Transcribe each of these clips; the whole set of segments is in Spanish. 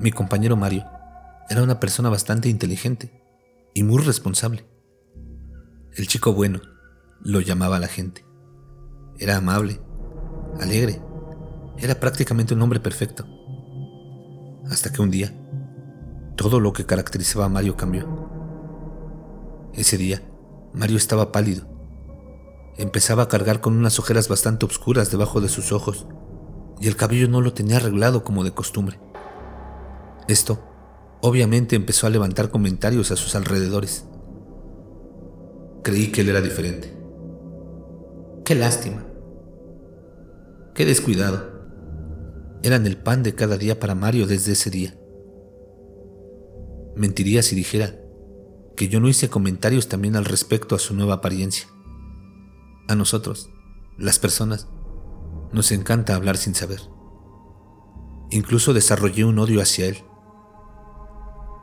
Mi compañero Mario era una persona bastante inteligente y muy responsable. El chico bueno, lo llamaba la gente. Era amable, alegre, era prácticamente un hombre perfecto. Hasta que un día, todo lo que caracterizaba a Mario cambió. Ese día, Mario estaba pálido. Empezaba a cargar con unas ojeras bastante oscuras debajo de sus ojos y el cabello no lo tenía arreglado como de costumbre. Esto, obviamente, empezó a levantar comentarios a sus alrededores. Creí que él era diferente. Qué lástima. Qué descuidado. Eran el pan de cada día para Mario desde ese día. Mentiría si dijera que yo no hice comentarios también al respecto a su nueva apariencia. A nosotros, las personas, nos encanta hablar sin saber. Incluso desarrollé un odio hacia él.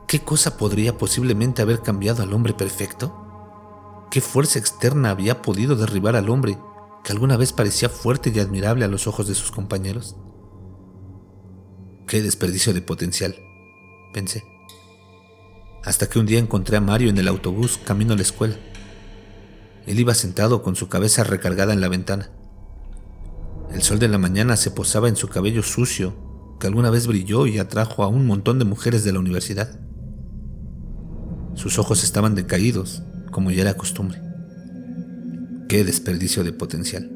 ¿Qué cosa podría posiblemente haber cambiado al hombre perfecto? ¿Qué fuerza externa había podido derribar al hombre que alguna vez parecía fuerte y admirable a los ojos de sus compañeros? Qué desperdicio de potencial, pensé. Hasta que un día encontré a Mario en el autobús camino a la escuela. Él iba sentado con su cabeza recargada en la ventana. El sol de la mañana se posaba en su cabello sucio, que alguna vez brilló y atrajo a un montón de mujeres de la universidad. Sus ojos estaban decaídos, como ya era costumbre. Qué desperdicio de potencial.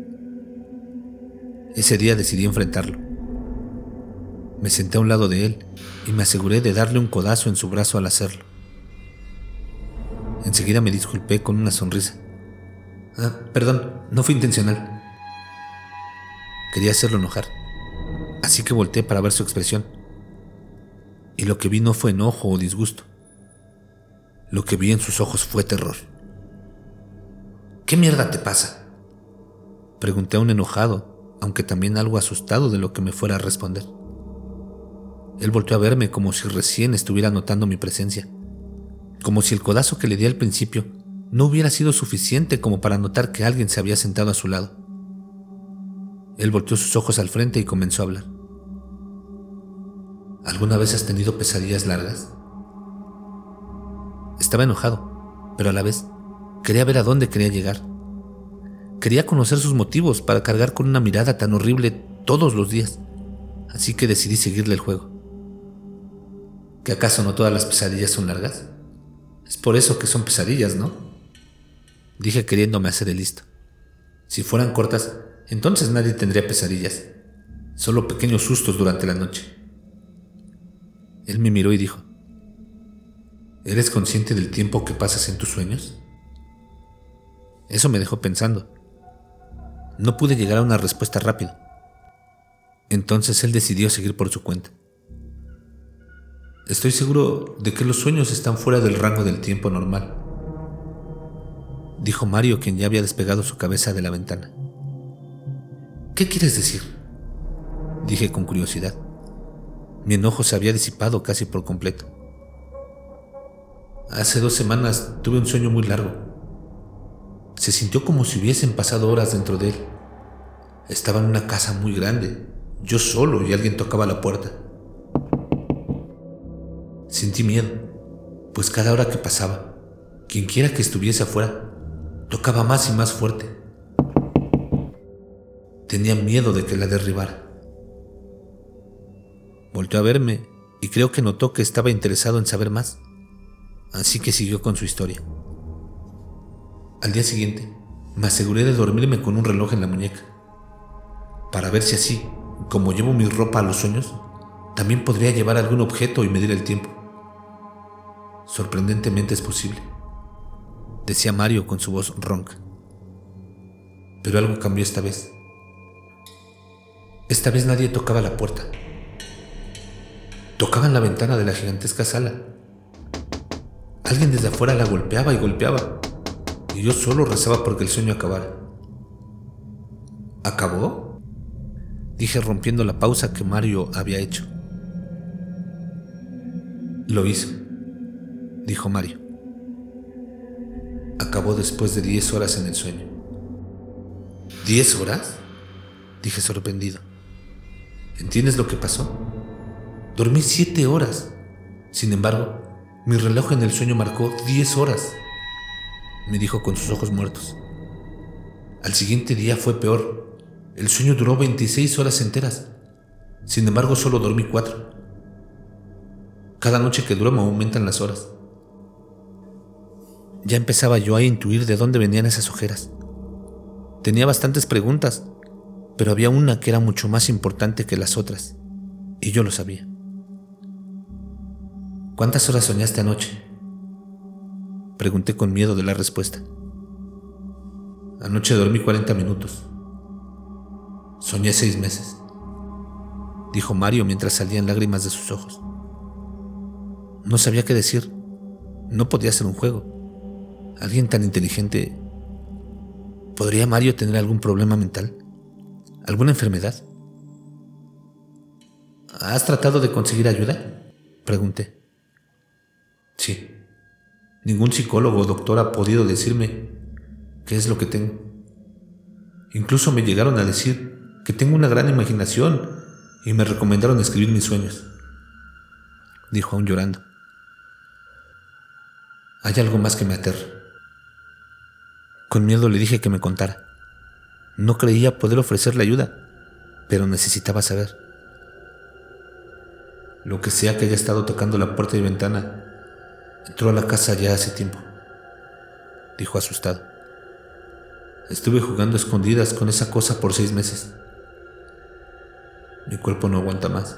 Ese día decidí enfrentarlo. Me senté a un lado de él y me aseguré de darle un codazo en su brazo al hacerlo. Enseguida me disculpé con una sonrisa. Ah, perdón, no fue intencional. Quería hacerlo enojar, así que volteé para ver su expresión. Y lo que vi no fue enojo o disgusto. Lo que vi en sus ojos fue terror. ¿Qué mierda te pasa? Pregunté a un enojado, aunque también algo asustado de lo que me fuera a responder. Él volteó a verme como si recién estuviera notando mi presencia, como si el codazo que le di al principio no hubiera sido suficiente como para notar que alguien se había sentado a su lado. Él volteó sus ojos al frente y comenzó a hablar. ¿Alguna vez has tenido pesadillas largas? Estaba enojado, pero a la vez quería ver a dónde quería llegar. Quería conocer sus motivos para cargar con una mirada tan horrible todos los días, así que decidí seguirle el juego. ¿Que acaso no todas las pesadillas son largas? Es por eso que son pesadillas, ¿no? Dije queriéndome hacer el listo. Si fueran cortas, entonces nadie tendría pesadillas, solo pequeños sustos durante la noche. Él me miró y dijo, ¿eres consciente del tiempo que pasas en tus sueños? Eso me dejó pensando. No pude llegar a una respuesta rápida. Entonces él decidió seguir por su cuenta. Estoy seguro de que los sueños están fuera del rango del tiempo normal, dijo Mario, quien ya había despegado su cabeza de la ventana. ¿Qué quieres decir? Dije con curiosidad. Mi enojo se había disipado casi por completo. Hace dos semanas tuve un sueño muy largo. Se sintió como si hubiesen pasado horas dentro de él. Estaba en una casa muy grande, yo solo y alguien tocaba la puerta. Sentí miedo, pues cada hora que pasaba, quienquiera que estuviese afuera, tocaba más y más fuerte. Tenía miedo de que la derribara. Volteó a verme y creo que notó que estaba interesado en saber más, así que siguió con su historia. Al día siguiente, me aseguré de dormirme con un reloj en la muñeca, para ver si así, como llevo mi ropa a los sueños, también podría llevar algún objeto y medir el tiempo. Sorprendentemente es posible, decía Mario con su voz ronca. Pero algo cambió esta vez. Esta vez nadie tocaba la puerta. Tocaban la ventana de la gigantesca sala. Alguien desde afuera la golpeaba y golpeaba. Y yo solo rezaba porque el sueño acabara. ¿Acabó? Dije rompiendo la pausa que Mario había hecho. Lo hizo, dijo Mario. Acabó después de diez horas en el sueño. ¿Diez horas? Dije sorprendido. ¿Entiendes lo que pasó? Dormí siete horas. Sin embargo, mi reloj en el sueño marcó diez horas, me dijo con sus ojos muertos. Al siguiente día fue peor. El sueño duró 26 horas enteras. Sin embargo, solo dormí cuatro. Cada noche que duermo aumentan las horas. Ya empezaba yo a intuir de dónde venían esas ojeras. Tenía bastantes preguntas, pero había una que era mucho más importante que las otras, y yo lo sabía. ¿Cuántas horas soñaste anoche? Pregunté con miedo de la respuesta. Anoche dormí 40 minutos. Soñé seis meses, dijo Mario mientras salían lágrimas de sus ojos. No sabía qué decir. No podía ser un juego. Alguien tan inteligente... ¿Podría Mario tener algún problema mental? ¿Alguna enfermedad? ¿Has tratado de conseguir ayuda? Pregunté. Sí. Ningún psicólogo o doctor ha podido decirme qué es lo que tengo. Incluso me llegaron a decir que tengo una gran imaginación y me recomendaron escribir mis sueños. Dijo aún llorando. Hay algo más que me aterra. Con miedo le dije que me contara. No creía poder ofrecerle ayuda, pero necesitaba saber. Lo que sea que haya estado tocando la puerta y ventana, entró a la casa ya hace tiempo, dijo asustado. Estuve jugando escondidas con esa cosa por seis meses. Mi cuerpo no aguanta más.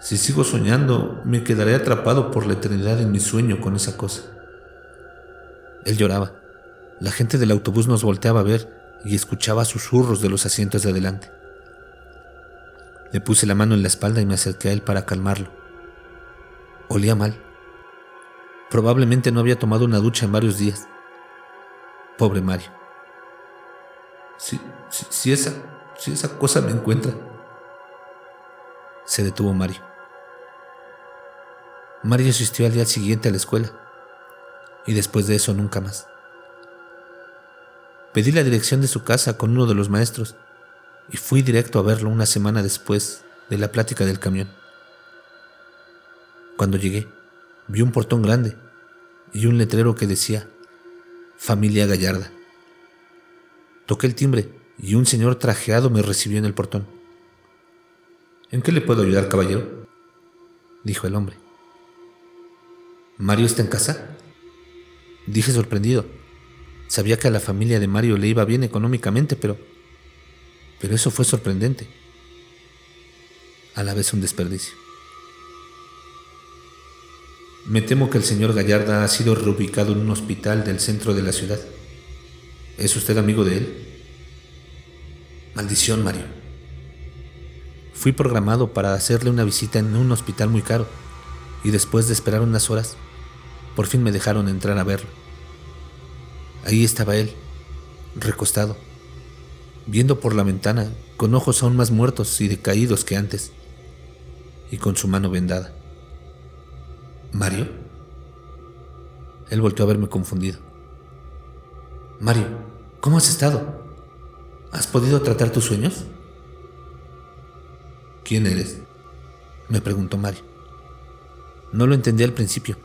Si sigo soñando, me quedaré atrapado por la eternidad en mi sueño con esa cosa. Él lloraba. La gente del autobús nos volteaba a ver y escuchaba susurros de los asientos de adelante. Le puse la mano en la espalda y me acerqué a él para calmarlo. Olía mal. Probablemente no había tomado una ducha en varios días. Pobre Mario. Si, si, esa, si esa cosa me encuentra. Se detuvo Mario. Mario asistió al día siguiente a la escuela y después de eso nunca más. Pedí la dirección de su casa con uno de los maestros y fui directo a verlo una semana después de la plática del camión. Cuando llegué, vi un portón grande y un letrero que decía Familia Gallarda. Toqué el timbre y un señor trajeado me recibió en el portón. ¿En qué le puedo ayudar, caballero? dijo el hombre. ¿Mario está en casa? Dije sorprendido. Sabía que a la familia de Mario le iba bien económicamente, pero... Pero eso fue sorprendente. A la vez un desperdicio. Me temo que el señor Gallarda ha sido reubicado en un hospital del centro de la ciudad. ¿Es usted amigo de él? Maldición, Mario. Fui programado para hacerle una visita en un hospital muy caro y después de esperar unas horas, por fin me dejaron entrar a verlo. Ahí estaba él, recostado, viendo por la ventana, con ojos aún más muertos y decaídos que antes, y con su mano vendada. ¿Mario? Él volvió a verme confundido. Mario, ¿cómo has estado? ¿Has podido tratar tus sueños? ¿Quién eres? me preguntó Mario. No lo entendí al principio.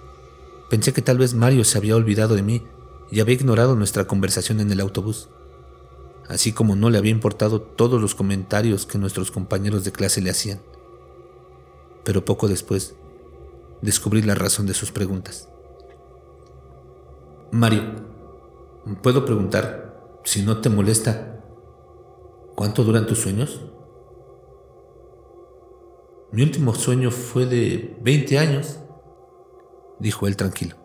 Pensé que tal vez Mario se había olvidado de mí y había ignorado nuestra conversación en el autobús, así como no le había importado todos los comentarios que nuestros compañeros de clase le hacían. Pero poco después descubrí la razón de sus preguntas. Mario, ¿puedo preguntar, si no te molesta, cuánto duran tus sueños? Mi último sueño fue de 20 años dijo él tranquilo.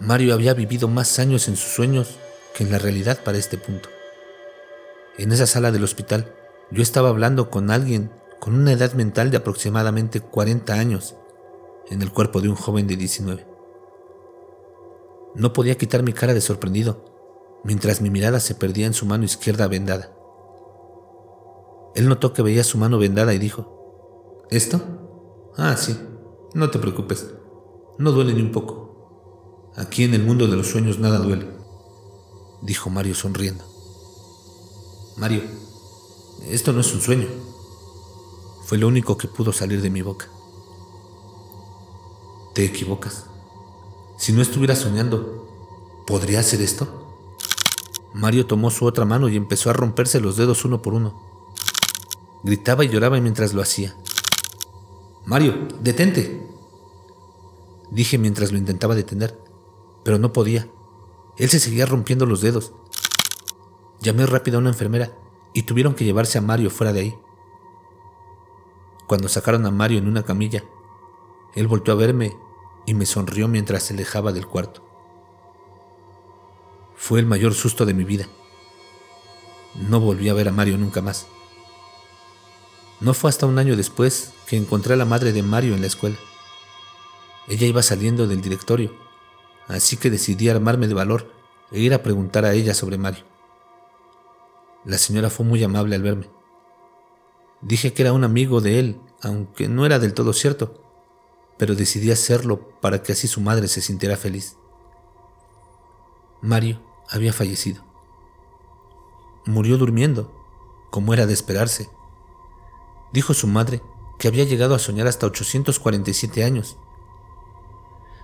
Mario había vivido más años en sus sueños que en la realidad para este punto. En esa sala del hospital, yo estaba hablando con alguien con una edad mental de aproximadamente 40 años en el cuerpo de un joven de 19. No podía quitar mi cara de sorprendido, mientras mi mirada se perdía en su mano izquierda vendada. Él notó que veía su mano vendada y dijo, ¿Esto? Ah, sí, no te preocupes. No duele ni un poco. Aquí en el mundo de los sueños nada duele, dijo Mario sonriendo. Mario, esto no es un sueño. Fue lo único que pudo salir de mi boca. Te equivocas. Si no estuviera soñando, ¿podría hacer esto? Mario tomó su otra mano y empezó a romperse los dedos uno por uno. Gritaba y lloraba mientras lo hacía. Mario, detente. Dije mientras lo intentaba detener, pero no podía. Él se seguía rompiendo los dedos. Llamé rápido a una enfermera y tuvieron que llevarse a Mario fuera de ahí. Cuando sacaron a Mario en una camilla, él volvió a verme y me sonrió mientras se alejaba del cuarto. Fue el mayor susto de mi vida. No volví a ver a Mario nunca más. No fue hasta un año después que encontré a la madre de Mario en la escuela. Ella iba saliendo del directorio, así que decidí armarme de valor e ir a preguntar a ella sobre Mario. La señora fue muy amable al verme. Dije que era un amigo de él, aunque no era del todo cierto, pero decidí hacerlo para que así su madre se sintiera feliz. Mario había fallecido. Murió durmiendo, como era de esperarse dijo su madre que había llegado a soñar hasta 847 años.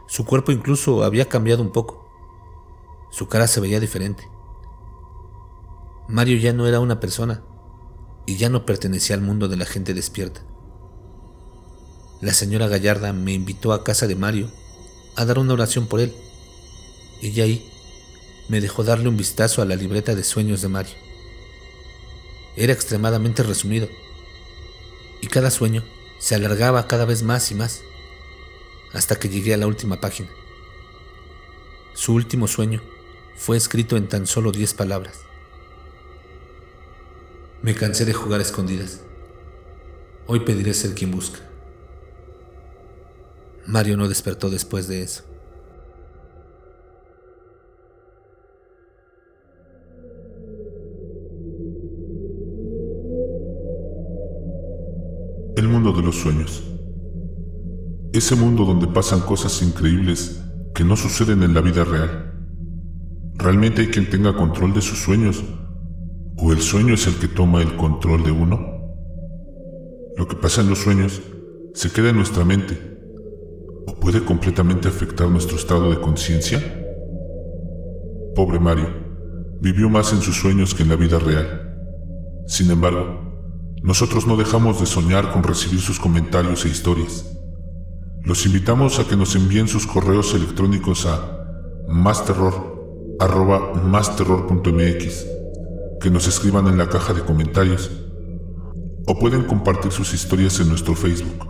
Su cuerpo incluso había cambiado un poco. Su cara se veía diferente. Mario ya no era una persona y ya no pertenecía al mundo de la gente despierta. La señora Gallarda me invitó a casa de Mario a dar una oración por él. Y ahí me dejó darle un vistazo a la libreta de sueños de Mario. Era extremadamente resumido y cada sueño se alargaba cada vez más y más, hasta que llegué a la última página. Su último sueño fue escrito en tan solo diez palabras. Me cansé de jugar escondidas. Hoy pediré ser quien busca. Mario no despertó después de eso. El mundo de los sueños. Ese mundo donde pasan cosas increíbles que no suceden en la vida real. ¿Realmente hay quien tenga control de sus sueños? ¿O el sueño es el que toma el control de uno? Lo que pasa en los sueños se queda en nuestra mente o puede completamente afectar nuestro estado de conciencia. Pobre Mario, vivió más en sus sueños que en la vida real. Sin embargo, nosotros no dejamos de soñar con recibir sus comentarios e historias. Los invitamos a que nos envíen sus correos electrónicos a masterror.masterror.mx, que nos escriban en la caja de comentarios o pueden compartir sus historias en nuestro Facebook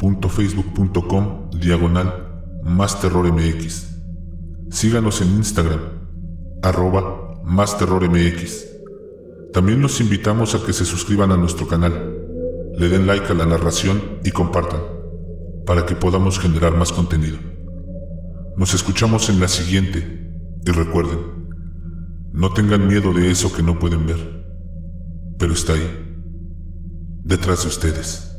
www.facebook.com diagonal masterrormx. Síganos en Instagram arroba masterrormx. También los invitamos a que se suscriban a nuestro canal, le den like a la narración y compartan, para que podamos generar más contenido. Nos escuchamos en la siguiente y recuerden, no tengan miedo de eso que no pueden ver, pero está ahí, detrás de ustedes.